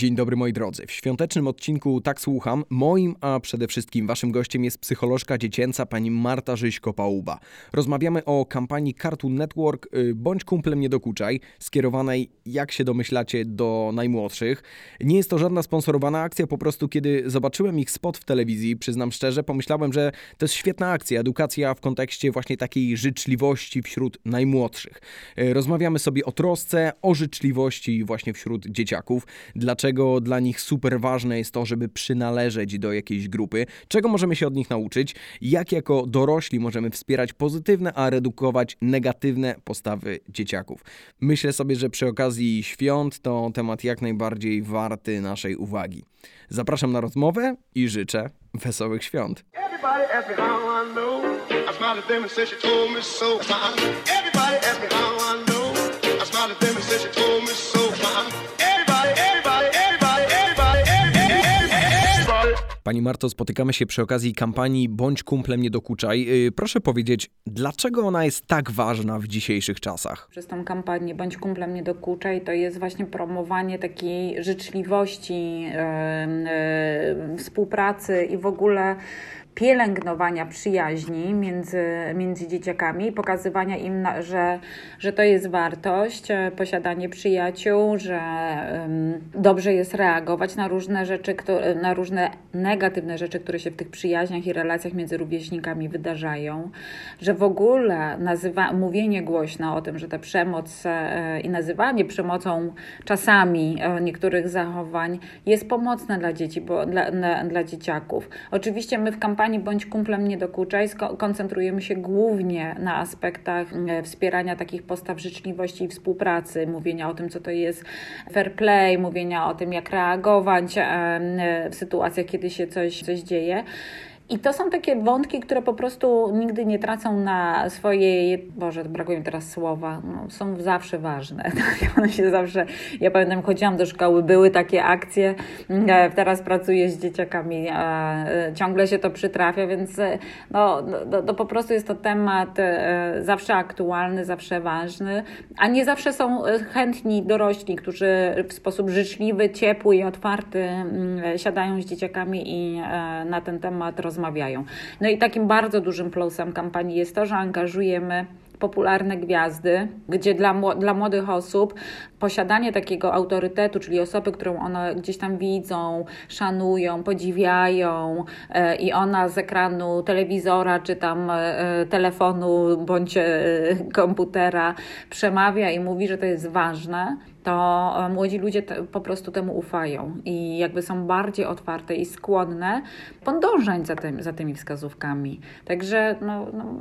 Dzień dobry moi drodzy. W świątecznym odcinku Tak Słucham moim, a przede wszystkim waszym gościem jest psycholożka dziecięca pani Marta Żyśko-Pałuba. Rozmawiamy o kampanii Cartoon Network y, Bądź kumplem nie dokuczaj, skierowanej, jak się domyślacie, do najmłodszych. Nie jest to żadna sponsorowana akcja, po prostu kiedy zobaczyłem ich spot w telewizji, przyznam szczerze, pomyślałem, że to jest świetna akcja, edukacja w kontekście właśnie takiej życzliwości wśród najmłodszych. Y, rozmawiamy sobie o trosce, o życzliwości właśnie wśród dzieciaków. Dlaczego dlaczego dla nich super ważne jest to, żeby przynależeć do jakiejś grupy, czego możemy się od nich nauczyć, jak jako dorośli możemy wspierać pozytywne, a redukować negatywne postawy dzieciaków. Myślę sobie, że przy okazji świąt to temat jak najbardziej warty naszej uwagi. Zapraszam na rozmowę i życzę wesołych świąt. Everybody Pani Marto, spotykamy się przy okazji kampanii Bądź kumplem, nie dokuczaj. Y, proszę powiedzieć, dlaczego ona jest tak ważna w dzisiejszych czasach? Przez tą kampanię Bądź kumplem, nie dokuczaj to jest właśnie promowanie takiej życzliwości, yy, yy, współpracy i w ogóle pielęgnowania przyjaźni między, między dzieciakami, pokazywania im, na, że, że to jest wartość, e, posiadanie przyjaciół, że um, dobrze jest reagować na różne rzeczy, na różne negatywne rzeczy, które się w tych przyjaźniach i relacjach między rówieśnikami wydarzają, że w ogóle nazywa, mówienie głośno o tym, że ta przemoc e, i nazywanie przemocą czasami e, niektórych zachowań jest pomocne dla dzieci, bo dla, na, dla dzieciaków. Oczywiście my w kampanii kampanii Bądź kumplem nie dokuczaj koncentrujemy się głównie na aspektach e, wspierania takich postaw życzliwości i współpracy, mówienia o tym, co to jest fair play, mówienia o tym, jak reagować w sytuacjach, kiedy się coś, coś dzieje. I to są takie wątki, które po prostu nigdy nie tracą na swojej, Boże, brakuje mi teraz słowa, no, są zawsze ważne. Tak? One się zawsze, ja pamiętam, chodziłam do szkoły, były takie akcje, e, teraz pracuję z dzieciakami, e, ciągle się to przytrafia, więc e, no, no, no, po prostu jest to temat zawsze aktualny, zawsze ważny, a nie zawsze są chętni dorośli, którzy w sposób życzliwy, ciepły i otwarty mm, siadają z dzieciakami i na ten temat rozmawiają rozmawiają. No i takim bardzo dużym plusem kampanii jest to, że angażujemy popularne gwiazdy, gdzie dla, dla młodych osób posiadanie takiego autorytetu, czyli osoby, którą one gdzieś tam widzą, szanują, podziwiają e, i ona z ekranu telewizora czy tam e, telefonu bądź e, komputera przemawia i mówi, że to jest ważne, to e, młodzi ludzie te, po prostu temu ufają i jakby są bardziej otwarte i skłonne podążać za, tym, za tymi wskazówkami. Także no, no,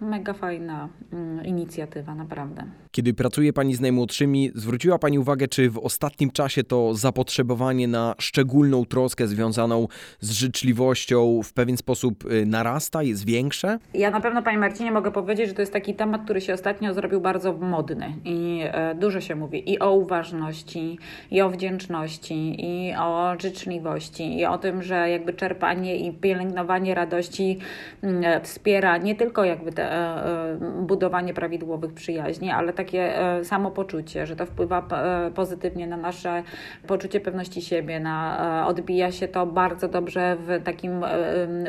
mega fajna mm, inicjatywa, naprawdę. Kiedy pracuje Pani z najmłodszymi, zwróciła Pani uwagę, czy w ostatnim czasie to zapotrzebowanie na szczególną troskę związaną z życzliwością w pewien sposób y, narasta, jest większe? Ja na pewno Pani Marcinie mogę powiedzieć, że to jest taki temat, który się ostatnio zrobił bardzo modny i e, dużo się mówi i o uważności, i o wdzięczności, i o życzliwości, i o tym, że jakby czerpanie i pielęgnowanie radości mm, wspiera nie tylko jakby te, e, e, budowanie prawidłowych przyjaźni, ale takie e, samopoczucie, że to wpływa pozytywnie na nasze poczucie pewności siebie, na, odbija się to bardzo dobrze w takim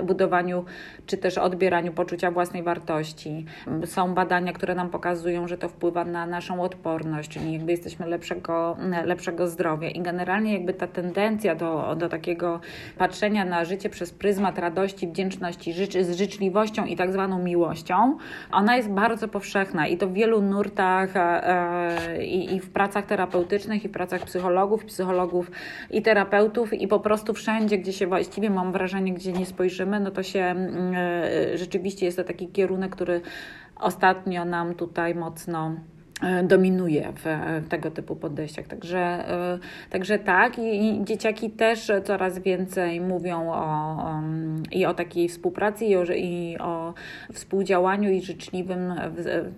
budowaniu czy też odbieraniu poczucia własnej wartości. Są badania, które nam pokazują, że to wpływa na naszą odporność, czyli jakby jesteśmy lepszego, lepszego zdrowia. I generalnie jakby ta tendencja do, do takiego patrzenia na życie przez pryzmat radości, wdzięczności, życz, z życzliwością i tak zwaną miłością, ona jest bardzo powszechna i to w wielu nurtach e, i, i w pracach terapeutycznych, i w pracach psychologów, psychologów i terapeutów i po prostu wszędzie, gdzie się właściwie mam wrażenie, gdzie nie spojrzymy, no to się mm, e, rzeczywiście jest to taki kierunek, który ostatnio nam tutaj mocno dominuje w, w, tego typu podejściach. Także, e, także tak, I, i dzieciaki też coraz więcej mówią o, o, i o takiej współpracy, i o, i o współdziałaniu i życzliwym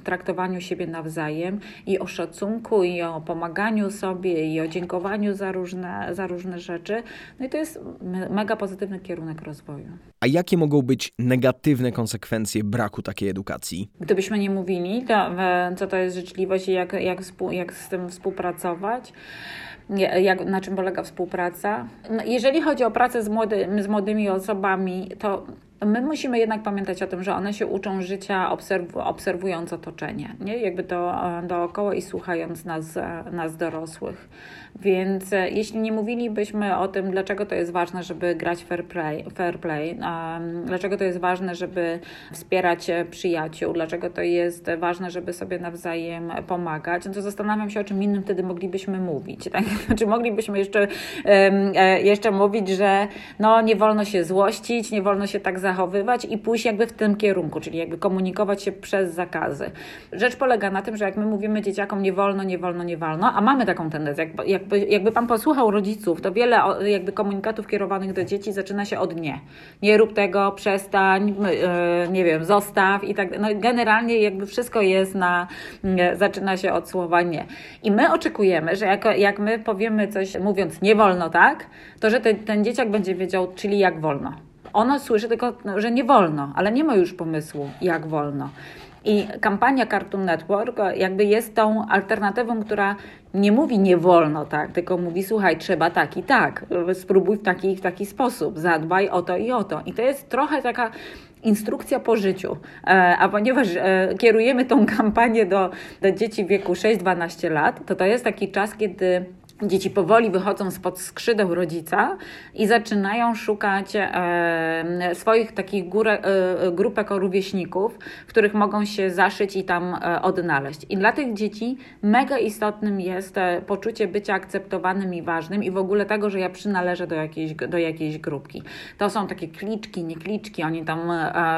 traktowaniu siebie nawzajem, i o szacunku, i o pomaganiu sobie, i o dziękowaniu za różne, za różne rzeczy. No i to jest mega pozytywny kierunek rozwoju. A jakie mogą być negatywne konsekwencje braku takiej edukacji? Gdybyśmy nie mówili, to, co to jest życzliwość, możliwości, jak, jak, jak z tym współpracować jak, na czym polega współpraca. No, jeżeli chodzi o pracę z, młody, z młodymi osobami, to my musimy jednak pamiętać o tym, że one się uczą życia obserw obserwując otoczenie, nie? jakby to e, dookoła i słuchając nas, e, nas dorosłych. Więc e, jeśli nie mówilibyśmy o tym, dlaczego to jest ważne, żeby grać fair play, fair play dlaczego to jest ważne, żeby wspierać przyjaciół, dlaczego to jest ważne, żeby sobie nawzajem pomagać, no to zastanawiam się, o czym innym wtedy moglibyśmy mówić. Tak? Znaczy moglibyśmy jeszcze, jeszcze mówić, że no, nie wolno się złościć, nie wolno się tak zachowywać i pójść jakby w tym kierunku, czyli jakby komunikować się przez zakazy. Rzecz polega na tym, że jak my mówimy dzieciakom nie wolno, nie wolno, nie wolno, a mamy taką tendencję, jakby, jakby, jakby pan posłuchał rodziców, to wiele jakby komunikatów kierowanych do dzieci zaczyna się od nie. Nie rób tego, przestań, yy, nie wiem, zostaw i tak. No generalnie jakby wszystko jest na, zaczyna się od słowa nie. I my oczekujemy, że jak, jak my powiemy coś mówiąc nie wolno, tak, to że ten, ten dzieciak będzie wiedział, czyli jak wolno. Ono słyszy tylko, że nie wolno, ale nie ma już pomysłu, jak wolno. I kampania Cartoon Network jakby jest tą alternatywą, która nie mówi nie wolno tak, tylko mówi słuchaj, trzeba tak i tak, spróbuj w taki i w taki sposób, zadbaj o to i o to. I to jest trochę taka instrukcja po życiu. E, a ponieważ e, kierujemy tą kampanię do, do dzieci w wieku 6-12 lat, to to jest taki czas, kiedy Dzieci powoli wychodzą spod skrzydeł rodzica i zaczynają szukać e, swoich takich górę, e, grupek rówieśników, w których mogą się zaszyć i tam e, odnaleźć. I dla tych dzieci mega istotnym jest poczucie bycia akceptowanym i ważnym i w ogóle tego, że ja przynależę do jakiejś, do jakiejś grupki. To są takie kliczki, nie kliczki, oni tam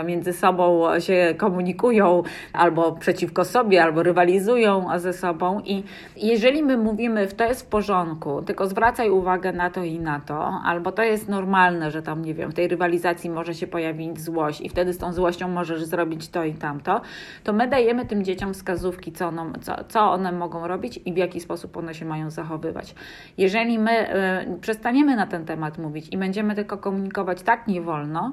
między sobą się komunikują albo przeciwko sobie, albo rywalizują ze sobą i jeżeli my mówimy, to jest w porządku, porządku, tylko zwracaj uwagę na to i na to, albo to jest normalne, że tam, nie wiem, w tej rywalizacji może się pojawić złość i wtedy z tą złością możesz zrobić to i tamto, to my dajemy tym dzieciom wskazówki, co, one, co, co one mogą robić i w jaki sposób one się mają zachowywać. Jeżeli my y, przestaniemy na ten temat mówić i będziemy tylko komunikować tak nie wolno,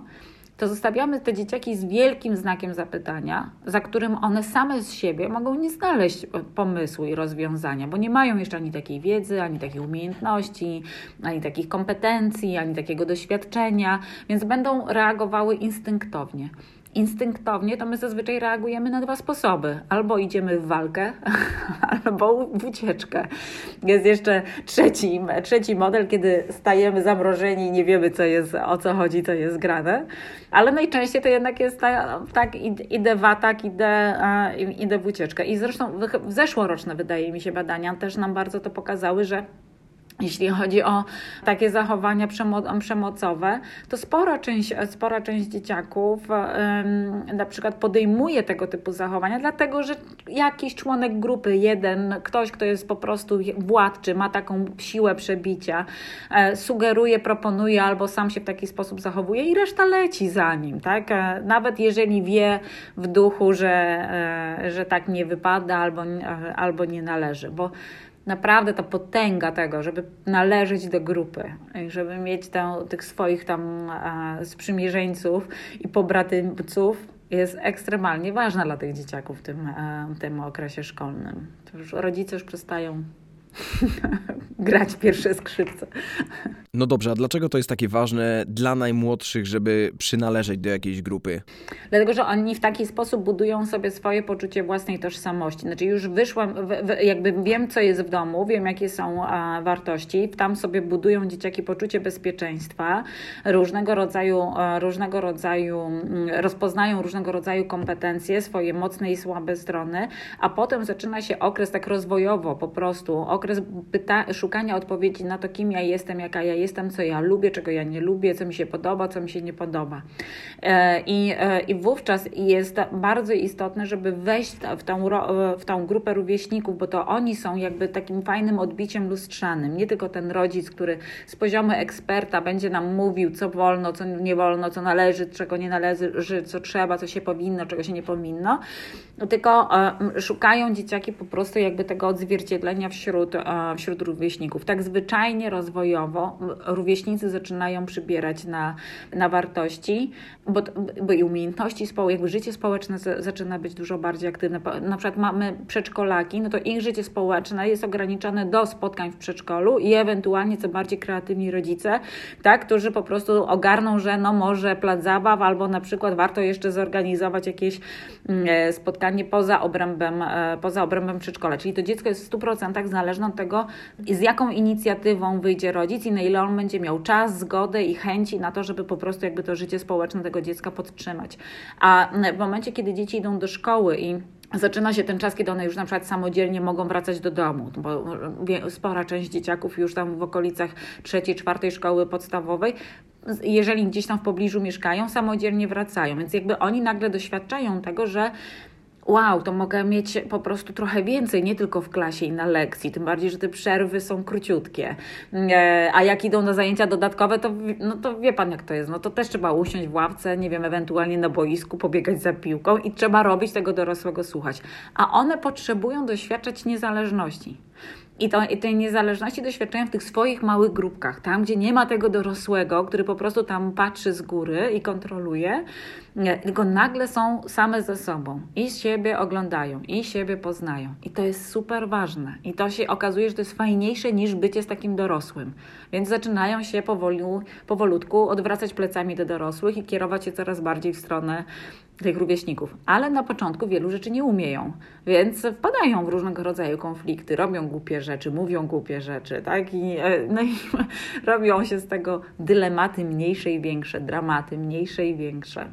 to zostawiamy te dzieciaki z wielkim znakiem zapytania, za którym one same z siebie mogą nie znaleźć pomysłu i rozwiązania, bo nie mają jeszcze ani takiej wiedzy, ani takich umiejętności, ani takich kompetencji, ani takiego doświadczenia, więc będą reagowały instynktownie instynktownie, to my zazwyczaj reagujemy na dwa sposoby. Albo idziemy w walkę, albo w ucieczkę. Jest jeszcze trzeci, trzeci model, kiedy stajemy zamrożeni i nie wiemy, co jest, o co chodzi, co jest grane. Ale najczęściej to jednak jest tak, tak idę w atak, idę, idę w ucieczkę. I zresztą zeszłoroczne, wydaje mi się, badania też nam bardzo to pokazały, że jeśli chodzi o takie zachowania przemocowe, to spora część, spora część dzieciaków na przykład podejmuje tego typu zachowania, dlatego że jakiś członek grupy, jeden, ktoś, kto jest po prostu władczy, ma taką siłę przebicia, e, sugeruje, proponuje albo sam się w taki sposób zachowuje i reszta leci za nim. Tak? E, nawet jeżeli wie w duchu, że, e, że tak nie wypada albo, albo nie należy, bo naprawdę ta potęga tego, żeby należeć do grupy, żeby mieć tę, tych swoich tam e, sprzymierzeńców i pobratymców, jest ekstremalnie ważna dla tych dzieciaków w tym, e, tym okresie szkolnym. To już rodzice już przestają grać pierwsze skrzypce. No dobrze, a dlaczego to jest takie ważne dla najmłodszych, żeby przynależeć do jakiejś grupy? Dlatego, że oni w taki sposób budują sobie swoje poczucie własnej tożsamości. Znaczy już wyszłam, jakby wiem, co jest w domu, wiem, jakie są wartości, tam sobie budują dzieciaki poczucie bezpieczeństwa, różnego rodzaju, różnego rodzaju, rozpoznają różnego rodzaju kompetencje, swoje mocne i słabe strony, a potem zaczyna się okres tak rozwojowo po prostu, okres pyta- szukania odpowiedzi na to, kim ja jestem, jaka ja jestem, co ja lubię, czego ja nie lubię, co mi się podoba, co mi się nie podoba. E, I, e, i wówczas jest bardzo istotne, żeby wejść w tą, w tą grupę rówieśników, bo to oni są jakby takim fajnym odbiciem lustrzanym. Nie tylko ten rodzic, który z poziomu eksperta będzie nam mówił, co wolno, co nie wolno, co należy, czego nie należy, co trzeba, co się powinno, czego się nie powinno, tylko e, szukają dzieciaki po prostu jakby tego odzwierciedlenia wśród wśród, rówieśników. Tak zwyczajnie rozwojowo rówieśnicy zaczynają przybierać na, na wartości, bo, bo i umiejętności jakby życie społeczne zaczyna być dużo bardziej aktywne. Na przykład mamy przedszkolaki, no to ich życie społeczne jest ograniczone do spotkań w przedszkolu i ewentualnie co bardziej kreatywni rodzice, tak, którzy po prostu ogarną, że no może plac zabaw albo na przykład warto jeszcze zorganizować jakieś mm, e, spotkanie poza obrębem, e, poza obrębem przedszkola. Czyli to dziecko jest w 100% zależne od tego, z jaką inicjatywą wyjdzie rodzic i na ile on będzie miał czas, zgodę i chęci na to, żeby po prostu jakby to życie społeczne tego dziecka podtrzymać. A w momencie, kiedy dzieci idą do szkoły i zaczyna się ten czas, kiedy one już na przykład samodzielnie mogą wracać do domu, bo spora część dzieciaków już tam w okolicach trzeciej, czwartej szkoły podstawowej jeżeli gdzieś tam w pobliżu mieszkają, samodzielnie wracają. Więc jakby oni nagle doświadczają tego, że wow, to mogę mieć po prostu trochę więcej, nie tylko w klasie i na lekcji, tym bardziej, że te przerwy są króciutkie. E, a jak idą na zajęcia dodatkowe, to, no to wie Pan jak to jest, no to też trzeba usiąść w ławce, nie wiem, ewentualnie na boisku, pobiegać za piłką i trzeba robić tego dorosłego słuchać. A one potrzebują doświadczać niezależności. I, to, I tej niezależności doświadczają w tych swoich małych grupkach, tam gdzie nie ma tego dorosłego, który po prostu tam patrzy z góry i kontroluje, tylko nagle są same ze sobą i siebie oglądają, i siebie poznają. I to jest super ważne. I to się okazuje, że to jest fajniejsze niż bycie z takim dorosłym. Więc zaczynają się powoli, powolutku odwracać plecami do dorosłych i kierować się coraz bardziej w stronę tych rówieśników. Ale na początku wielu rzeczy nie umieją, więc wpadają w różnego rodzaju konflikty, robią głupie rzeczy, mówią głupie rzeczy, tak? I, e, no i robią się z tego dylematy mniejsze i większe, dramaty mniejsze i większe.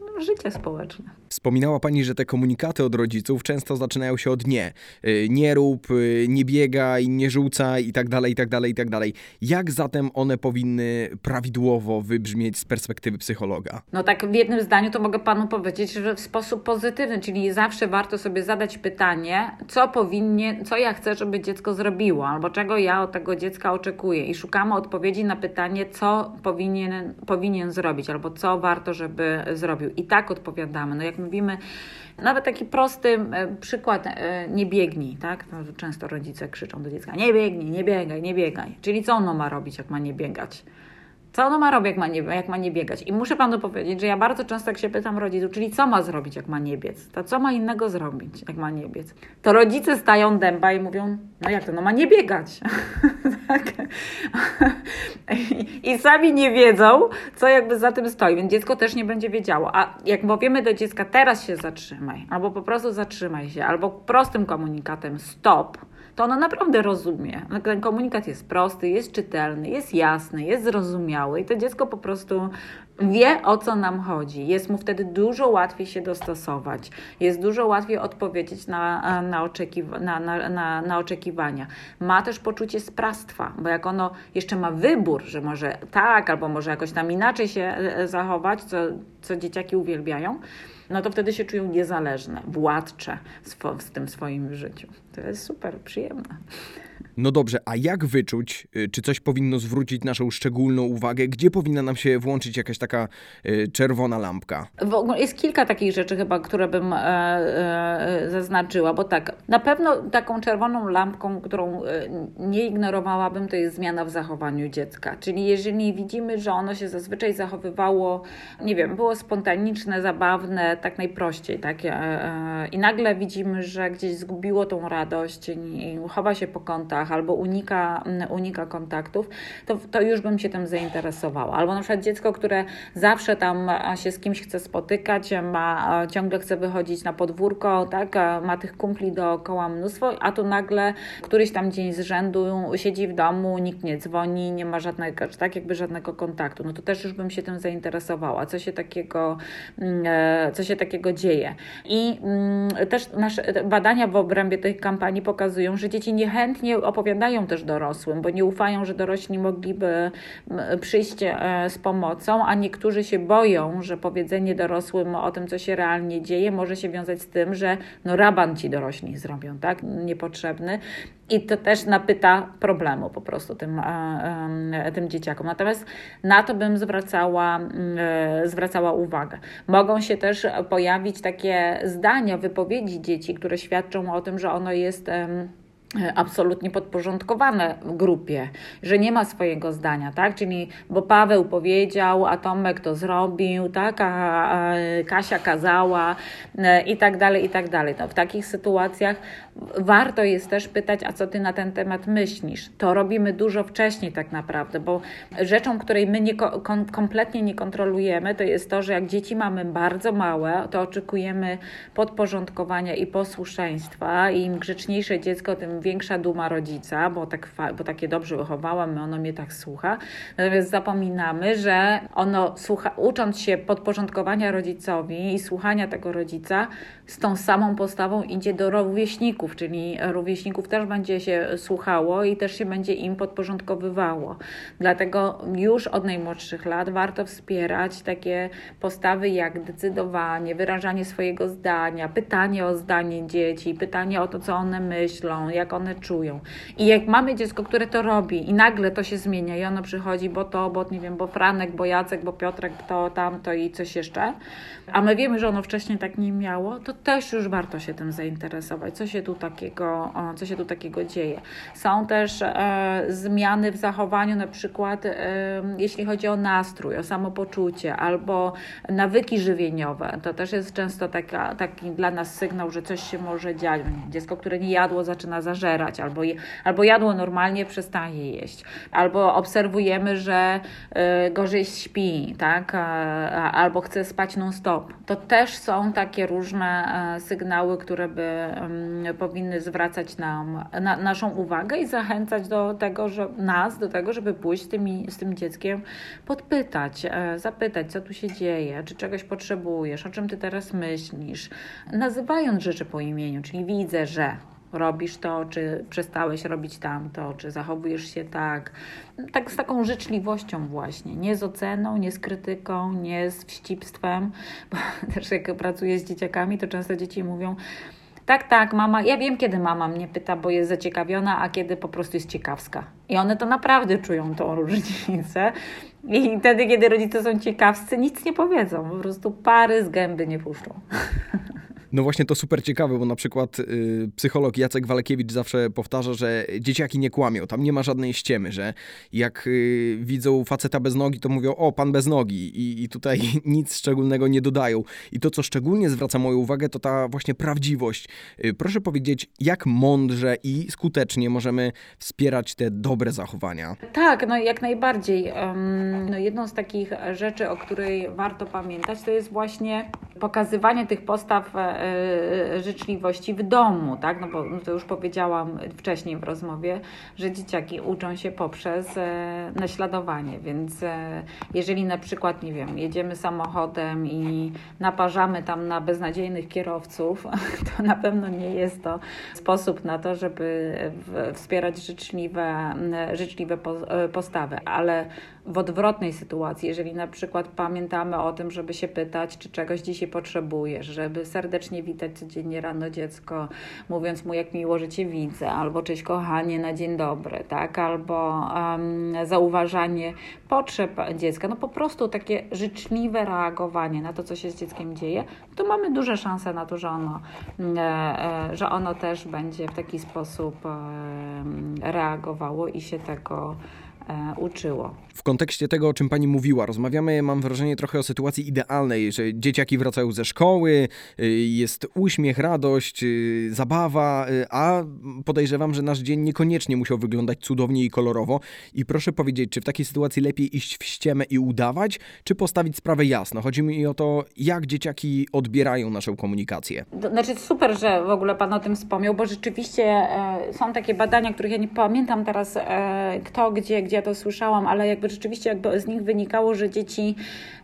No, życie społeczne. Wspominała Pani, że te komunikaty od rodziców często zaczynają się od nie. Y, nie rób, y, nie biegaj, nie rzucaj i tak dalej, i tak dalej, i tak dalej. Jak zatem one powinny prawidłowo wybrzmieć z perspektywy psychologa? No tak w jednym zdaniu to mogę Panu powiedzieć, że w sposób pozytywny, czyli zawsze warto sobie zadać pytanie, co powinnie, co ja chcę, żeby dziecko zrobiło, albo czego ja od tego dziecka oczekuję i szukamy odpowiedzi na pytanie, co powinien, powinien zrobić, albo co warto, żeby zrobił. I tak odpowiadamy. No jak mówimy, nawet taki prosty e, przykład, e, nie biegnij, tak? No, często rodzice krzyczą do dziecka, nie biegnij, nie biegaj, nie biegaj. Czyli co ono ma robić, jak ma nie biegać? Co ono ma robić, jak ma, nie, jak ma nie biegać? I muszę Panu powiedzieć, że ja bardzo często, jak się pytam rodziców, czyli co ma zrobić, jak ma nie biec? To co ma innego zrobić, jak ma nie biec? To rodzice stają dęba i mówią, no jak to, no ma nie biegać. tak? I sami nie wiedzą, co jakby za tym stoi, więc dziecko też nie będzie wiedziało. A jak powiemy do dziecka, teraz się zatrzymaj, albo po prostu zatrzymaj się, albo prostym komunikatem stop, to ono naprawdę rozumie. Ten komunikat jest prosty, jest czytelny, jest jasny, jest zrozumiały i to dziecko po prostu wie o co nam chodzi. Jest mu wtedy dużo łatwiej się dostosować, jest dużo łatwiej odpowiedzieć na, na, oczekiwa na, na, na, na oczekiwania. Ma też poczucie sprawstwa, bo jak ono jeszcze ma wybór, że może tak, albo może jakoś tam inaczej się e, e, zachować, co, co dzieciaki uwielbiają, no to wtedy się czują niezależne, władcze w tym swoim życiu. To jest super przyjemne. No dobrze, a jak wyczuć, y, czy coś powinno zwrócić naszą szczególną uwagę? Gdzie powinna nam się włączyć jakaś taka y, czerwona lampka? Jest kilka takich rzeczy chyba, które bym e, e, zaznaczyła, bo tak, na pewno taką czerwoną lampką, którą e, nie ignorowałabym, to jest zmiana w zachowaniu dziecka. Czyli jeżeli widzimy, że ono się zazwyczaj zachowywało, nie wiem, było spontaniczne, zabawne, tak najprościej, tak? I nagle widzimy, że gdzieś zgubiło tą radość i chowa się po kątach, albo unika, mm, unika kontaktów, to, to już bym się tym zainteresowała. Albo na przykład dziecko, które zawsze tam się z kimś chce spotykać, ma, ciągle chce wychodzić na podwórko, tak, ma tych kumpli dookoła mnóstwo, a tu nagle któryś tam dzień z rzędu siedzi w domu, nikt nie dzwoni, nie ma żadnego, tak jakby żadnego kontaktu. No to też już bym się tym zainteresowała, co się takiego, mm, e, co się takiego dzieje. I mm, też nasze badania w obrębie tej kampanii pokazują, że dzieci niechętnie opowiadają też dorosłym, bo nie ufają, że dorośli mogliby przyjść e, z pomocą, a niektórzy się boją, że powiedzenie dorosłym o tym, co się realnie dzieje, może się wiązać z tym, że no raban ci dorośli zrobią, tak? Niepotrzebny. I to też napyta problemu po prostu tym, e, tym dzieciakom. Natomiast na to bym zwracała, e, zwracała uwagę. Mogą się też pojawić takie zdania, wypowiedzi dzieci, które świadczą o tym, że ono jest E, absolutnie podporządkowane grupie, że nie ma swojego zdania, tak? Czyli, bo Paweł powiedział, a Tomek to zrobił, tak? A, a Kasia kazała e, i tak dalej, i tak dalej. No, w takich sytuacjach warto jest też pytać, a co ty na ten temat myślisz? To robimy dużo wcześniej tak naprawdę, bo rzeczą, której my nie, kom, kompletnie nie kontrolujemy, to jest to, że jak dzieci mamy bardzo małe, to oczekujemy podporządkowania i posłuszeństwa i im grzeczniejsze dziecko, tym większa duma rodzica, bo, tak, bo takie dobrze wychowałam, ono mnie tak słucha. Natomiast zapominamy, że ono słucha, ucząc się podporządkowania rodzicowi i słuchania tego rodzica, z tą samą postawą idzie do rówieśników, czyli rówieśników też będzie się słuchało i też się będzie im podporządkowywało. Dlatego już od najmłodszych lat warto wspierać takie postawy jak decydowanie, wyrażanie swojego zdania, pytanie o zdanie dzieci, pytanie o to, co one myślą, jak one czują. I jak mamy dziecko, które to robi i nagle to się zmienia i ono przychodzi, bo to, bo nie wiem, bo Franek, bo Jacek, bo Piotrek, to tamto i coś jeszcze, a my wiemy, że ono wcześniej tak nie miało, to też już warto się tym zainteresować, co się tu takiego, co się tu takiego dzieje. Są też e, zmiany w zachowaniu, na przykład e, jeśli chodzi o nastrój, o samopoczucie albo nawyki żywieniowe. To też jest często taka, taki dla nas sygnał, że coś się może dziać. Dziecko, które nie jadło, zaczyna zażerać, albo, albo jadło normalnie, przestaje jeść, albo obserwujemy, że e, gorzej śpi, tak? albo chce spać non-stop. To też są takie różne e, sygnały, które by powinny zwracać nam na, naszą uwagę i zachęcać do tego, że nas do tego, żeby pójść z, tymi, z tym dzieckiem, podpytać, e, zapytać, co tu się dzieje, czy czegoś potrzebujesz, o czym ty teraz myślisz, nazywając rzeczy po imieniu, czyli widzę, że robisz to, czy przestałeś robić tamto, czy zachowujesz się tak. Tak z taką życzliwością właśnie, nie z oceną, nie z krytyką, nie z wścibstwem, bo też jak pracuję z dzieciakami, to często dzieci mówią, tak, tak, mama, ja wiem, kiedy mama mnie pyta, bo jest zaciekawiona, a kiedy po prostu jest ciekawska. I one to naprawdę czują tą różnicę. I wtedy, kiedy rodzice są ciekawscy, nic nie powiedzą, po prostu pary z gęby nie puszczą. No właśnie to super ciekawe, bo na przykład y, psycholog Jacek Walekiewicz zawsze powtarza, że dzieciaki nie kłamią, tam nie ma żadnej ściemy, że jak y, widzą faceta bez nogi, to mówią, o, pan bez nogi i, i tutaj nic szczególnego nie dodają. I to, co szczególnie zwraca moją uwagę, to ta właśnie prawdziwość. Y, proszę powiedzieć, jak mądrze i skutecznie możemy wspierać te dobre zachowania? Tak, no jak najbardziej. No, jedną z takich rzeczy, o której warto pamiętać, to jest właśnie pokazywanie tych postaw E, życzliwości w domu, tak? No bo no to już powiedziałam wcześniej w rozmowie, że dzieciaki uczą się poprzez e, naśladowanie, więc e, jeżeli na przykład, nie wiem, jedziemy samochodem i naparzamy tam na beznadziejnych kierowców, to na pewno nie jest to sposób na to, żeby wspierać życzliwe, życzliwe postawy, ale w odwrotnej sytuacji, jeżeli na przykład pamiętamy o tym, żeby się pytać, czy czegoś dzisiaj potrzebujesz, żeby serdecznie witać codziennie rano dziecko, mówiąc mu, jak miło, że cię widzę, albo cześć kochanie na dzień dobry, tak, albo um, zauważanie potrzeb dziecka, no po prostu takie życzliwe reagowanie na to, co się z dzieckiem dzieje, to mamy duże szanse na to, że ono, e, e, że ono też będzie w taki sposób reagowało i się tego E, uczyło. W kontekście tego, o czym pani mówiła, rozmawiamy, mam wrażenie, trochę o sytuacji idealnej, że dzieciaki wracają ze szkoły, y, jest uśmiech, radość, y, zabawa, y, a podejrzewam, że nasz dzień niekoniecznie musiał wyglądać cudownie i kolorowo. I proszę powiedzieć, czy w takiej sytuacji lepiej iść w ściemę i udawać, czy postawić sprawę jasno? Chodzi mi o to, jak dzieciaki odbierają naszą komunikację. Znaczy super, że w ogóle pan o tym wspomniał, bo rzeczywiście e, są takie badania, których ja nie pamiętam teraz e, kto, gdzie, gdzie ja to słyszałam, ale jakby rzeczywiście jakby z nich wynikało, że dzieci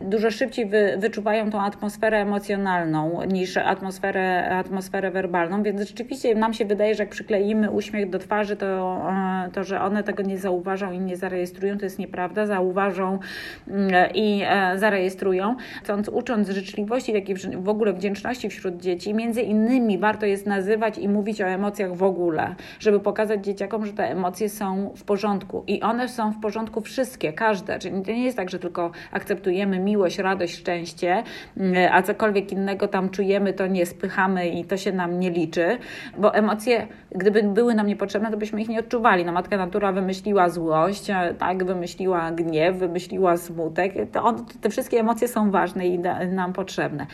dużo szybciej wy, wyczuwają tą atmosferę emocjonalną niż atmosferę, atmosferę werbalną, więc rzeczywiście nam się wydaje, że jak przykleimy uśmiech do twarzy, to, e, to że one tego nie zauważą i nie zarejestrują, to jest nieprawda, zauważą mm, i e, zarejestrują. Chcąc, ucząc życzliwości, takiej w ogóle wdzięczności wśród dzieci, między innymi warto jest nazywać i mówić o emocjach w ogóle, żeby pokazać dzieciakom, że te emocje są w porządku i one są są w porządku wszystkie, każde. Czyli to nie jest tak, że tylko akceptujemy miłość, radość, szczęście, mm, a cokolwiek innego tam czujemy, to nie spychamy i to się nam nie liczy, bo emocje, gdyby były nam niepotrzebne, to byśmy ich nie odczuwali. No, matka natura wymyśliła złość, tak, wymyśliła gniew, wymyśliła smutek. To on, te wszystkie emocje są ważne i nam potrzebne.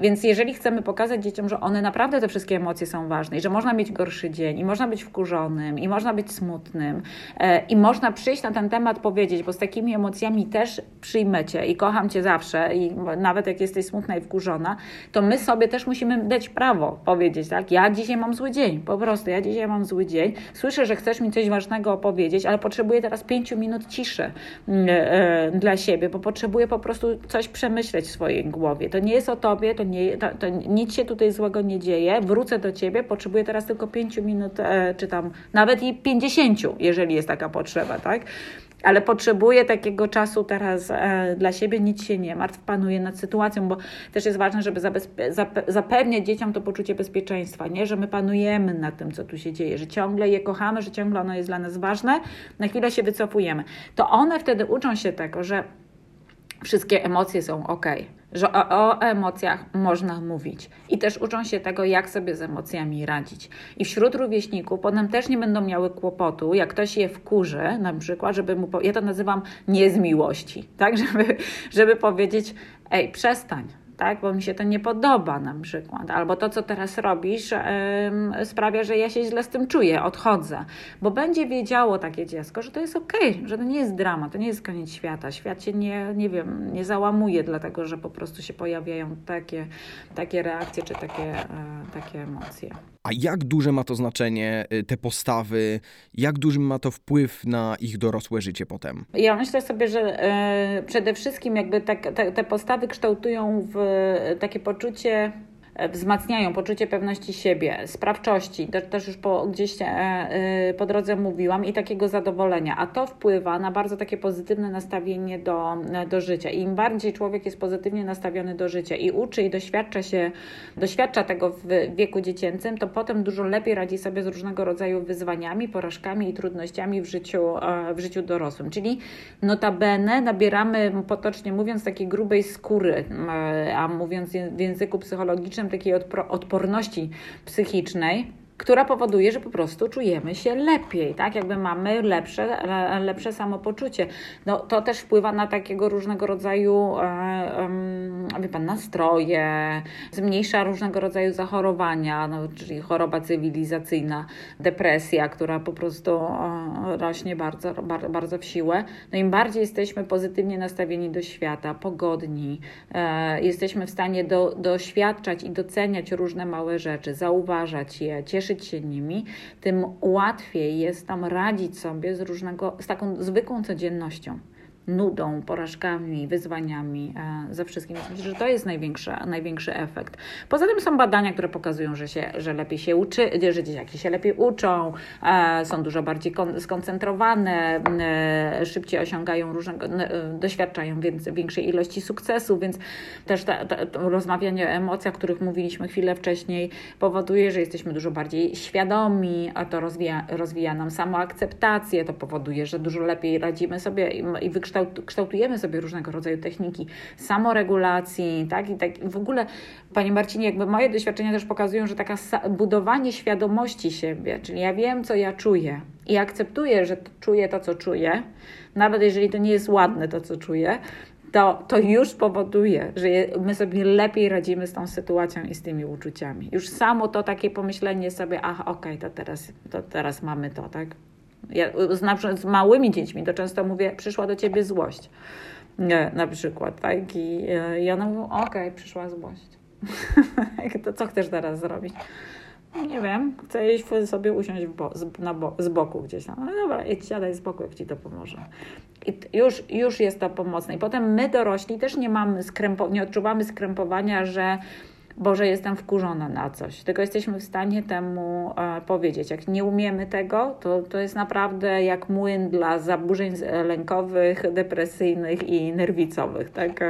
Więc jeżeli chcemy pokazać dzieciom, że one naprawdę te wszystkie emocje są ważne i że można mieć gorszy dzień i można być wkurzonym i można być smutnym e, i można przyjść na ten temat powiedzieć, bo z takimi emocjami też przyjmecie i kocham cię zawsze i nawet jak jesteś smutna i wkurzona, to my sobie też musimy dać prawo powiedzieć, tak? Ja dzisiaj mam zły dzień, po prostu ja dzisiaj mam zły dzień. Słyszę, że chcesz mi coś ważnego opowiedzieć, ale potrzebuję teraz pięciu minut ciszy mm, e, dla siebie, bo potrzebuję po prostu coś przemyśleć w swojej głowie. To nie jest o tobie, to, nie, to, to nic się tutaj złego nie dzieje. Wrócę do ciebie, potrzebuję teraz tylko pięciu minut, e, czy tam nawet i pięćdziesięciu, jeżeli jest taka potrzeba, tak? Ale potrzebuję takiego czasu teraz e, dla siebie, nic się nie martw, panuję nad sytuacją, bo też jest ważne, żeby zapewniać dzieciom to poczucie bezpieczeństwa, nie? że my panujemy nad tym, co tu się dzieje, że ciągle je kochamy, że ciągle ono jest dla nas ważne, na chwilę się wycofujemy. To one wtedy uczą się tego, że wszystkie emocje są ok, że o, o, emocjach można mówić. I też uczą się tego, jak sobie z emocjami radzić. I wśród rówieśników potem też nie będą miały kłopotu, jak ktoś je wkurzy, na przykład, żeby mu, ja to nazywam nie z miłości, tak, żeby, żeby powiedzieć, ej, przestań, tak? bo mi się to nie podoba na przykład, albo to, co teraz robisz, yy, sprawia, że ja się źle z tym czuję, odchodzę, bo będzie wiedziało takie dziecko, że to jest okej, okay, że to nie jest drama, to nie jest koniec świata, świat się nie, nie wiem, nie załamuje, dlatego że po prostu się pojawiają takie, takie reakcje czy takie, yy, takie emocje. A jak duże ma to znaczenie, y, te postawy, jak duży ma to wpływ na ich dorosłe życie potem? Ja myślę sobie, że y, przede wszystkim jakby tak, te, te postawy kształtują w takie poczucie wzmacniają poczucie pewności siebie, sprawczości, też już po, gdzieś e, e, po drodze mówiłam, i takiego zadowolenia. A to wpływa na bardzo takie pozytywne nastawienie do, do życia. Im bardziej człowiek jest pozytywnie nastawiony do życia i uczy i doświadcza się, doświadcza tego w wieku dziecięcym, to potem dużo lepiej radzi sobie z różnego rodzaju wyzwaniami, porażkami i trudnościami w życiu, e, w życiu dorosłym. Czyli notabene nabieramy, potocznie mówiąc, takiej grubej skóry, a mówiąc w języku psychologicznym, takiej odporności psychicznej, która powoduje, że po prostu czujemy się lepiej, tak? Jakby mamy lepsze, lepsze samopoczucie. No, to też wpływa na takiego różnego rodzaju, e, wie pan, nastroje, zmniejsza różnego rodzaju zachorowania, no, czyli choroba cywilizacyjna, depresja, która po prostu e, rośnie bardzo, bardzo, bardzo w siłę. No im bardziej jesteśmy pozytywnie nastawieni do świata, pogodni, e, jesteśmy w stanie do, doświadczać i doceniać różne małe rzeczy, zauważać je, cieszyć cieszyć się nimi, tym łatwiej jest tam radzić sobie z różnego, z taką zwykłą codziennością nudą, porażkami, wyzwaniami, e, ze wszystkim. Myślę, że to jest największy, największy efekt. Poza tym są badania, które pokazują, że, się, że lepiej się uczy, że dzieciaki się lepiej uczą, e, są dużo bardziej skoncentrowane, e, szybciej osiągają różnego, doświadczają większej ilości sukcesu, więc też ta, ta, to rozmawianie o emocjach, o których mówiliśmy chwilę wcześniej, powoduje, że jesteśmy dużo bardziej świadomi, a to rozwija, rozwija nam samoakceptację, to powoduje, że dużo lepiej radzimy sobie i wykształcamy kształtujemy sobie różnego rodzaju techniki samoregulacji, tak? I tak w ogóle, Panie Marcinie, jakby moje doświadczenia też pokazują, że taka budowanie świadomości siebie, czyli ja wiem, co ja czuję i akceptuję, że czuję to, co czuję, nawet jeżeli to nie jest ładne, to, co czuję, to, to już powoduje, że my sobie lepiej radzimy z tą sytuacją i z tymi uczuciami. Już samo to takie pomyślenie sobie, ach, okej, okay, to, teraz, to teraz mamy to, tak? Ja, z, z małymi dziećmi to często mówię, przyszła do ciebie złość. Nie, na przykład, tak? I, e, i ona mówi, okej, okay, przyszła złość. to co chcesz teraz zrobić? Nie wiem, chcę iść sobie usiąść bo, z, na bo, z boku gdzieś tam. No dobra, idź siadaj z boku, jak ci to pomoże. I już, już jest to pomocne. I potem my dorośli też nie mamy skrępo, nie odczuwamy skrępowania, że bo że jestem wkurzona na coś, tylko jesteśmy w stanie temu e, powiedzieć. Jak nie umiemy tego, to, to jest naprawdę jak młyn dla zaburzeń lękowych, depresyjnych i nerwicowych. Tak?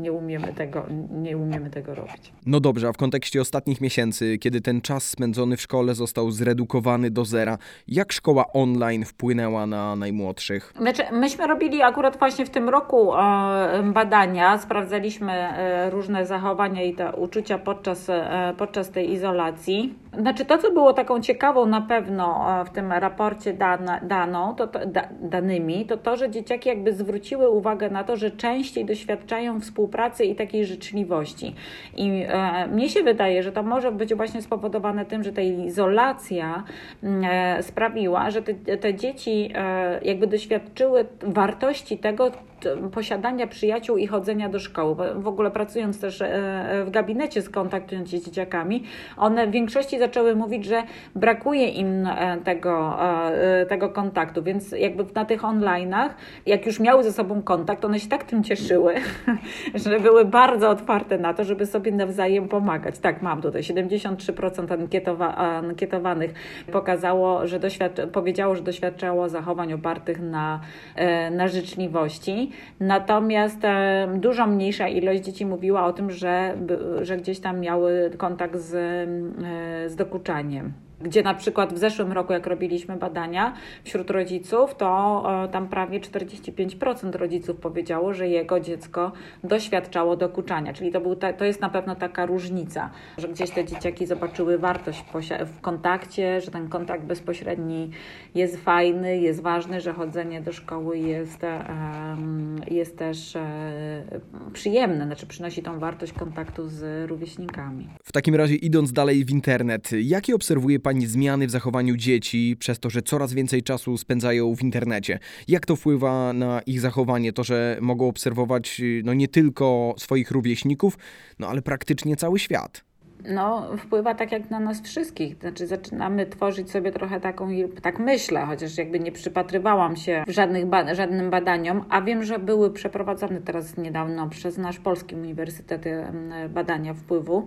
Nie umiemy tego, nie umiemy tego robić. No dobrze, a w kontekście ostatnich miesięcy, kiedy ten czas spędzony w szkole został zredukowany do zera, jak szkoła online wpłynęła na najmłodszych? Znaczy, myśmy robili akurat właśnie w tym roku e, badania, sprawdzaliśmy e, różne zachowania i te uczucia podczas, e, podczas tej izolacji. Znaczy to, co było taką ciekawą na pewno w tym raporcie dane, daną, to, to da, danymi, to to, że dzieciaki jakby zwróciły uwagę na to, że częściej doświadczają współpracy i takiej życzliwości. I e, mnie się wydaje, że to może być właśnie spowodowane tym, że ta izolacja e, sprawiła, że te, te dzieci e, jakby doświadczyły wartości tego, posiadania przyjaciół i chodzenia do szkoły. W ogóle pracując też e, w gabinecie z kontaktując się z dzieciakami, one w większości zaczęły mówić, że brakuje im e, tego, e, tego kontaktu, więc jakby na tych online'ach, jak już miały ze sobą kontakt, one się tak tym cieszyły, że były bardzo otwarte na to, żeby sobie nawzajem pomagać. Tak, mam tutaj 73% ankietowa ankietowanych pokazało, że doświad powiedziało, że doświadczało zachowań opartych na, na życzliwości. Natomiast dużo mniejsza ilość dzieci mówiła o tym, że, że gdzieś tam miały kontakt z, e, z dokuczaniem gdzie na przykład w zeszłym roku, jak robiliśmy badania wśród rodziców, to e, tam prawie 45% rodziców powiedziało, że jego dziecko doświadczało dokuczania. Czyli to, był ta, to jest na pewno taka różnica, że gdzieś te dzieciaki zobaczyły wartość w, kontakcie, że ten kontakt bezpośredni jest fajny, jest ważny, że chodzenie do szkoły jest, jest też e, przyjemne, znaczy przynosi tą wartość kontaktu z rówieśnikami. W takim razie idąc dalej w internet, jakie obserwuje Pani zmiany w zachowaniu dzieci przez to, że coraz więcej czasu spędzają w internecie? Jak to wpływa na ich zachowanie? To, że mogą obserwować no nie tylko swoich rówieśników, no ale praktycznie cały świat no, wpływa tak jak na nas wszystkich. Znaczy, zaczynamy tworzyć sobie trochę taką, tak myślę, chociaż jakby nie przypatrywałam się żadnych ba żadnym badaniom, a wiem, że były przeprowadzone teraz niedawno przez nasz polski uniwersytet badania wpływu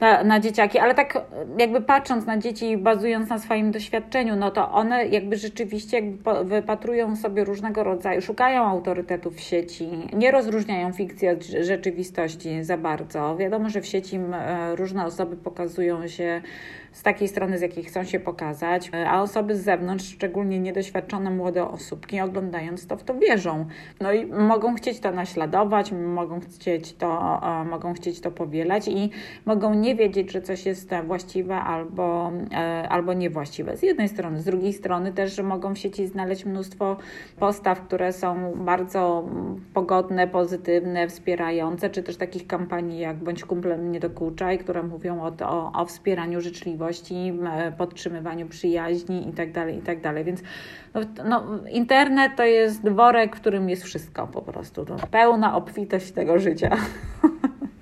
na, na dzieciaki, ale tak jakby patrząc na dzieci, bazując na swoim doświadczeniu, no to one jakby rzeczywiście jakby wypatrują sobie różnego rodzaju, szukają autorytetów w sieci, nie rozróżniają fikcji od rzeczywistości za bardzo. Wiadomo, że w sieci e, różne osoby pokazują się z takiej strony, z jakiej chcą się pokazać, a osoby z zewnątrz, szczególnie niedoświadczone młode osóbki, oglądając to, w to wierzą. No i mogą chcieć to naśladować, mogą chcieć to, e, mogą chcieć to powielać i mogą nie wiedzieć, że coś jest właściwe albo, e, albo niewłaściwe. Z jednej strony, z drugiej strony też, że mogą w sieci znaleźć mnóstwo postaw, które są bardzo pogodne, pozytywne, wspierające, czy też takich kampanii jak Bądź kumplem nie dokuczaj, które mówią o, o, o wspieraniu życzliwości możliwości, podtrzymywaniu przyjaźni itd., tak itd. Tak Więc no, no, internet to jest dworek, w którym jest wszystko po prostu. To pełna obfitość tego życia.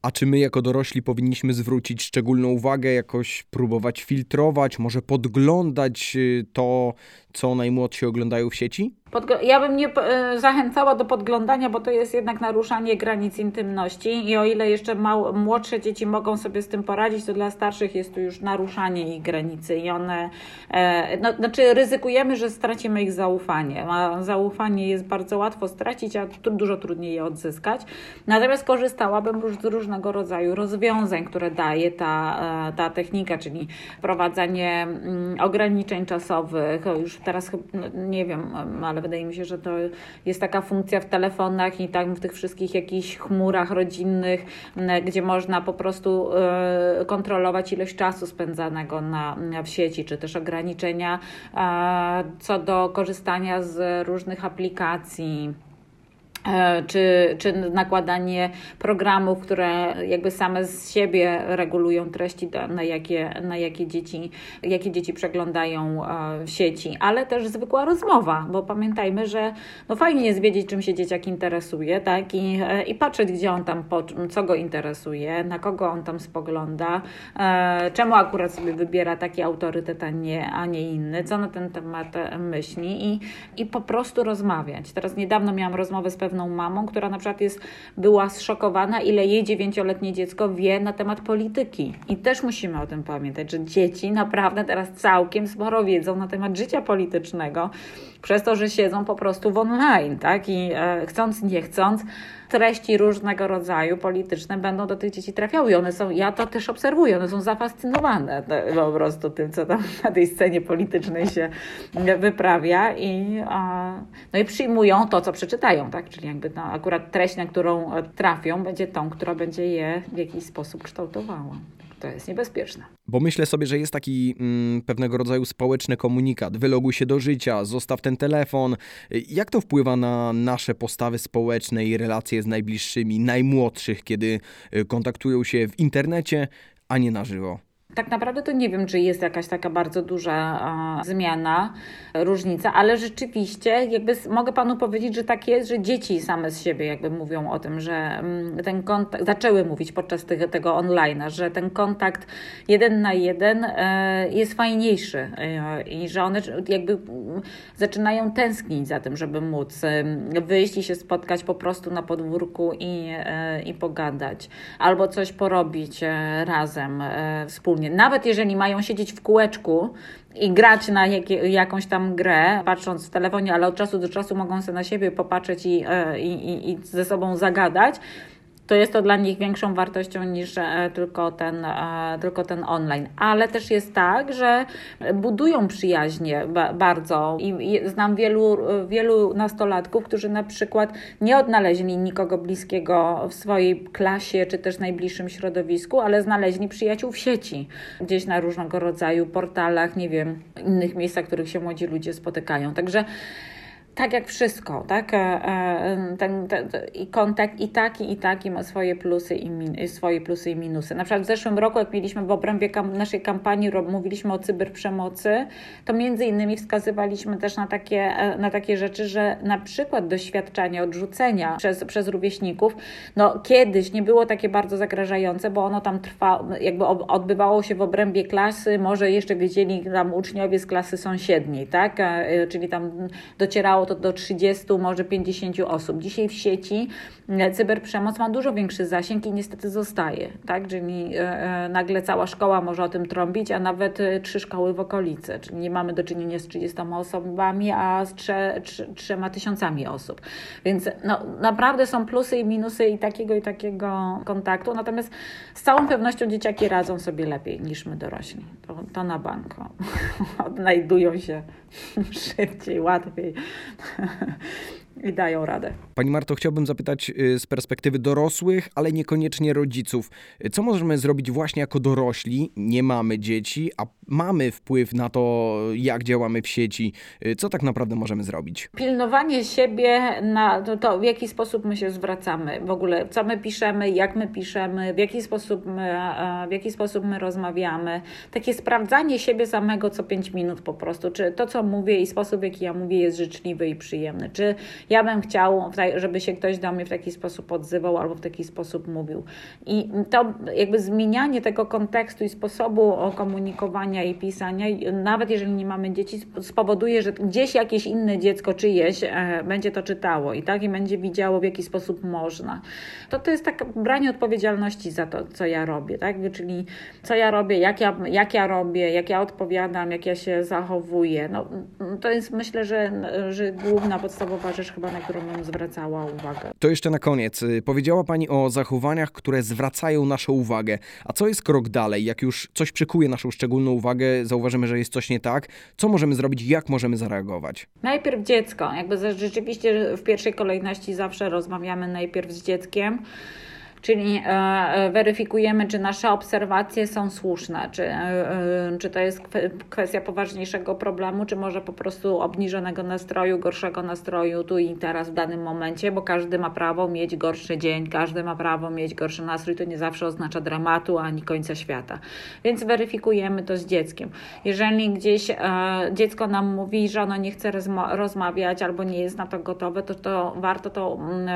A czy my jako dorośli powinniśmy zwrócić szczególną uwagę, jakoś próbować filtrować, może podglądać y, to, co najmłodsi oglądają w sieci? ja bym nie e, zachęcała do podglądania, bo to jest jednak naruszanie granic intymności i o ile jeszcze mał, młodsze dzieci mogą sobie z tym poradzić, to dla starszych jest to już naruszanie ich granicy i one, e, no, znaczy ryzykujemy, że stracimy ich zaufanie, a zaufanie jest bardzo łatwo stracić, a dużo trudniej je odzyskać. Natomiast korzystałabym z różnego rodzaju rozwiązań, które daje ta, e, ta technika, czyli wprowadzanie mm, ograniczeń czasowych, już teraz no, nie wiem, ale wydaje mi się, że to jest taka funkcja w telefonach i tam w tych wszystkich jakichś chmurach rodzinnych, gdzie można po prostu e, kontrolować ilość czasu spędzanego na, w sieci, czy też ograniczenia co do korzystania z różnych aplikacji. E, czy, czy nakładanie programów, które jakby same z siebie regulują treści, na jakie, na jakie, dzieci, jakie dzieci przeglądają e, w sieci, ale też zwykła rozmowa, bo pamiętajmy, że no fajnie jest wiedzieć, czym się dzieciak interesuje, tak? I, e, i patrzeć, gdzie on tam, co go interesuje, na kogo on tam spogląda, czemu akurat sobie wybiera taki autorytet, a nie, a nie inny, co na ten temat myśli i, i po prostu rozmawiać. Teraz niedawno miałam rozmowę z pewną pewną mamą, która na przykład jest, była zszokowana, ile jej dziewięcioletnie dziecko wie na temat polityki. I też musimy o tym pamiętać, że dzieci naprawdę teraz całkiem sporo wiedzą na temat życia politycznego, przez to, że siedzą po prostu w online, tak? I e, chcąc, nie chcąc, treści różnego rodzaju polityczne będą do tych dzieci trafiały. I one są, ja to też obserwuję, one są zafascynowane po prostu tym, co tam na tej scenie politycznej się wyprawia i, no i przyjmują to, co przeczytają, tak? Czyli jakby no, akurat treść, na którą trafią, będzie tą, która będzie je w jakiś sposób kształtowała to jest niebezpieczne. Bo myślę sobie, że jest taki mm, pewnego rodzaju społeczny komunikat. Wyloguj się do życia, zostaw ten telefon. Jak to wpływa na nasze postawy społeczne i relacje z najbliższymi, najmłodszych, kiedy y, kontaktują się w internecie, a nie na żywo? Tak naprawdę to nie wiem, czy jest jakaś taka bardzo duża zmiana, różnica, ale rzeczywiście jakby mogę panu powiedzieć, że tak jest, że dzieci same z siebie jakby mówią o tym, że mm, ten kontakt, zaczęły mówić podczas tego, tego online'a, że ten kontakt jeden na jeden e, jest fajniejszy e, i że one jakby mm, zaczynają tęsknić za tym, żeby móc wyjść i się spotkać po prostu na podwórku i, e, i pogadać, albo coś porobić razem, wspólnie nawet jeżeli mają siedzieć w kółeczku i grać na jak, jakąś tam grę, patrząc w telefonie, ale od czasu do czasu mogą sobie na siebie popatrzeć i, e, i, i, i ze sobą zagadać, to jest to dla nich większą wartością niż e, tylko ten, e, tylko ten online. Ale też jest tak, że budują przyjaźnie bardzo i znam wielu, wielu nastolatków, którzy na przykład nie odnaleźli nikogo bliskiego w swojej klasie czy też najbliższym środowisku, ale znaleźli przyjaciół w sieci, gdzieś na różnego rodzaju portalach, nie wiem, innych miejscach, w których się młodzi ludzie spotykają. Także tak jak wszystko, tak? E, e, ten, ten, i kontakt i taki, i taki ma swoje plusy i min, swoje plusy i minusy. Na przykład w zeszłym roku, jak mieliśmy w obrębie kam, naszej kampanii, mówiliśmy o cyberprzemocy, to między innymi wskazywaliśmy też na takie, e, na takie rzeczy, że na przykład doświadczenie odrzucenia przez, przez rówieśników, no kiedyś nie było takie bardzo zagrażające, bo ono tam trwa, jakby odbywało się w obrębie klasy, może jeszcze widzieli tam uczniowie z klasy sąsiedniej, tak? Czyli tam docierało to do 30, może 50 osób. Dzisiaj w sieci e, cyberprzemoc ma dużo większy zasięg i niestety zostaje, tak? Czyli e, e, nagle cała szkoła może o tym trąbić, a nawet trzy szkoły w okolicy. Czyli nie mamy do czynienia z 30 osobami, a z trze, trze, trzema tysiącami osób. Więc no, naprawdę są plusy i minusy i takiego i takiego kontaktu, natomiast z całą pewnością dzieciaki radzą sobie lepiej niż my dorośli. To, to na banko. Odnajdują się szybciej, łatwiej i dają radę. Pani Marto, chciałbym zapytać y, z perspektywy dorosłych, ale niekoniecznie rodziców. Co możemy zrobić właśnie jako dorośli? Nie mamy dzieci, a mamy wpływ na to, jak działamy w sieci. Y, co tak naprawdę możemy zrobić? Pilnowanie siebie na to, to w jaki sposób my się zwracamy, w ogóle co my piszemy, jak my piszemy, w jaki sposób my, w jaki sposób my rozmawiamy. Takie sprawdzanie siebie samego co 5 minut po prostu, czy to, co mówię i sposób, w jaki ja mówię jest życzliwy i przyjemny, czy ja bym chciał, żeby się ktoś do mnie w taki sposób odzywał albo w taki sposób mówił. I to jakby zmienianie tego kontekstu i sposobu komunikowania i pisania, nawet jeżeli nie mamy dzieci, spowoduje, że gdzieś jakieś inne dziecko czyjeś e, będzie to czytało i tak i będzie widziało, w jaki sposób można. To to jest tak branie odpowiedzialności za to, co ja robię, tak? Czyli co ja robię, jak ja, jak ja robię, jak ja odpowiadam, jak ja się zachowuję. No, to jest myślę, że, że główna, podstawowa rzecz chyba, na którą bym zwracała uwagę. To jeszcze na koniec. Powiedziała Pani o zachowaniach, które zwracają naszą uwagę. A co jest krok dalej? Jak już coś przykuje naszą szczególną uwagę, zauważymy, że jest coś nie tak, co możemy zrobić, jak możemy zareagować? Najpierw dziecko. Jakby rzeczywiście w pierwszej kolejności zawsze rozmawiamy najpierw z dzieckiem czyli e, e, weryfikujemy, czy nasze obserwacje są słuszne, czy, e, czy to jest kwestia poważniejszego problemu, czy może po prostu obniżonego nastroju, gorszego nastroju tu i teraz w danym momencie, bo każdy ma prawo mieć gorszy dzień, każdy ma prawo mieć gorszy nastrój, to nie zawsze oznacza dramatu ani końca świata. Więc weryfikujemy to z dzieckiem. Jeżeli gdzieś dziecko nam mówi, że ono nie chce rozmawiać albo nie jest na to gotowe, to, to warto to mm,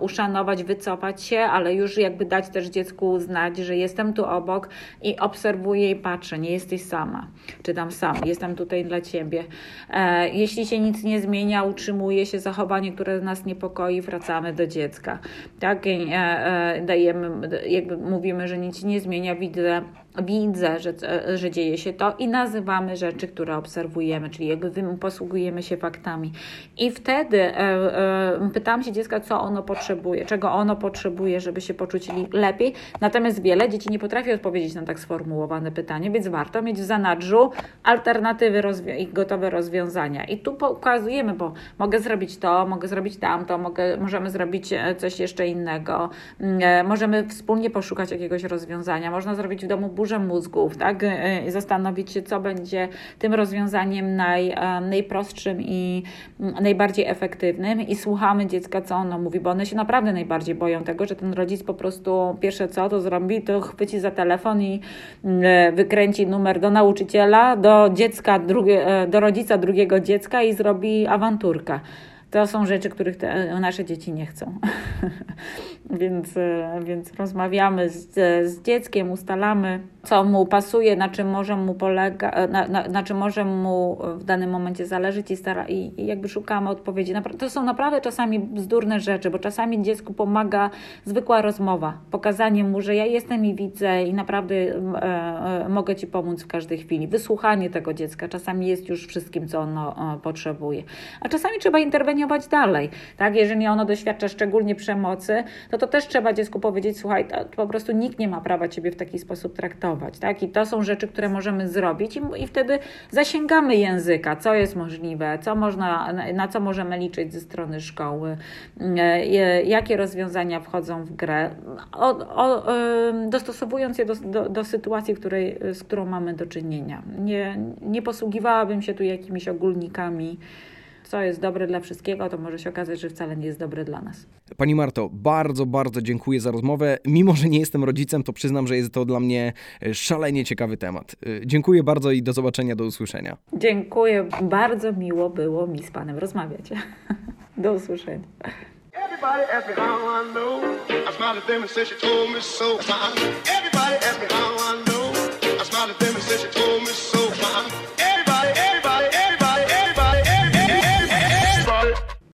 uszanować, wycofać się, ale już już jakby dać też dziecku znać, że jestem tu obok i obserwuję i patrzę, nie jesteś sama, czy tam sam, jestem tutaj dla ciebie. E, jeśli się nic nie zmienia, utrzymuje się zachowanie, które nas niepokoi, wracamy do dziecka. Tak, e, e, dajemy, jakby mówimy, że nic nie zmienia, widzę widzę, że, że dzieje się to i nazywamy rzeczy, które obserwujemy, czyli jakby posługujemy się faktami. I wtedy e, e, pytam się dziecka, co ono potrzebuje, czego ono potrzebuje, żeby się poczuć lepiej. Natomiast wiele dzieci nie potrafi odpowiedzieć na tak sformułowane pytanie, więc warto mieć w zanadrzu alternatywy i gotowe rozwiązania. I tu pokazujemy, bo mogę zrobić to, mogę zrobić tamto, mogę, możemy zrobić e, coś jeszcze innego, mm, e, możemy wspólnie poszukać jakiegoś rozwiązania, można zrobić w domu burzę mózgów, tak? E, I zastanowić się, co będzie tym rozwiązaniem naj, e, najprostszym i mm, najbardziej efektywnym i słuchamy dziecka, co ono mówi, bo one się naprawdę najbardziej boją tego, że ten rodzic po prostu pierwsze co to zrobi, to chwyci za telefon i mm, e, wykręci numer do nauczyciela, do dziecka, drugie, do rodzica drugiego dziecka i zrobi awanturkę. To są rzeczy, których te, nasze dzieci nie chcą. więc, e, więc rozmawiamy z, z dzieckiem, ustalamy, co mu pasuje, na czym może mu polega, na, na, na czym może mu w danym momencie zależeć i, stara, i, i jakby szukamy odpowiedzi. To są naprawdę czasami bzdurne rzeczy, bo czasami dziecku pomaga zwykła rozmowa, pokazanie mu, że ja jestem i widzę i naprawdę e, e, mogę Ci pomóc w każdej chwili. Wysłuchanie tego dziecka czasami jest już wszystkim, co ono e, potrzebuje. A czasami trzeba interweniować dalej. Tak? Jeżeli ono doświadcza szczególnie przemocy, to to też trzeba dziecku powiedzieć, słuchaj, po prostu nikt nie ma prawa Ciebie w taki sposób traktować. Tak? I to są rzeczy, które możemy zrobić i, i wtedy zasięgamy języka, co jest możliwe, co można, na co możemy liczyć ze strony szkoły, e, jakie rozwiązania wchodzą w grę, o, o, dostosowując je do, do, do sytuacji, której, z którą mamy do czynienia. Nie, nie posługiwałabym się tu jakimiś ogólnikami co jest dobre dla wszystkiego, to może się okazać, że wcale nie jest dobre dla nas. Pani Marto, bardzo, bardzo dziękuję za rozmowę. Mimo, że nie jestem rodzicem, to przyznam, że jest to dla mnie e, szalenie ciekawy temat. E, dziękuję bardzo i do zobaczenia, do usłyszenia. Dziękuję, bardzo miło było mi z Panem rozmawiać. Do usłyszenia. Everybody asked me how I know. I smiled at them and said she told me so. Everybody asked me how I know. I smiled at them and said she told me so.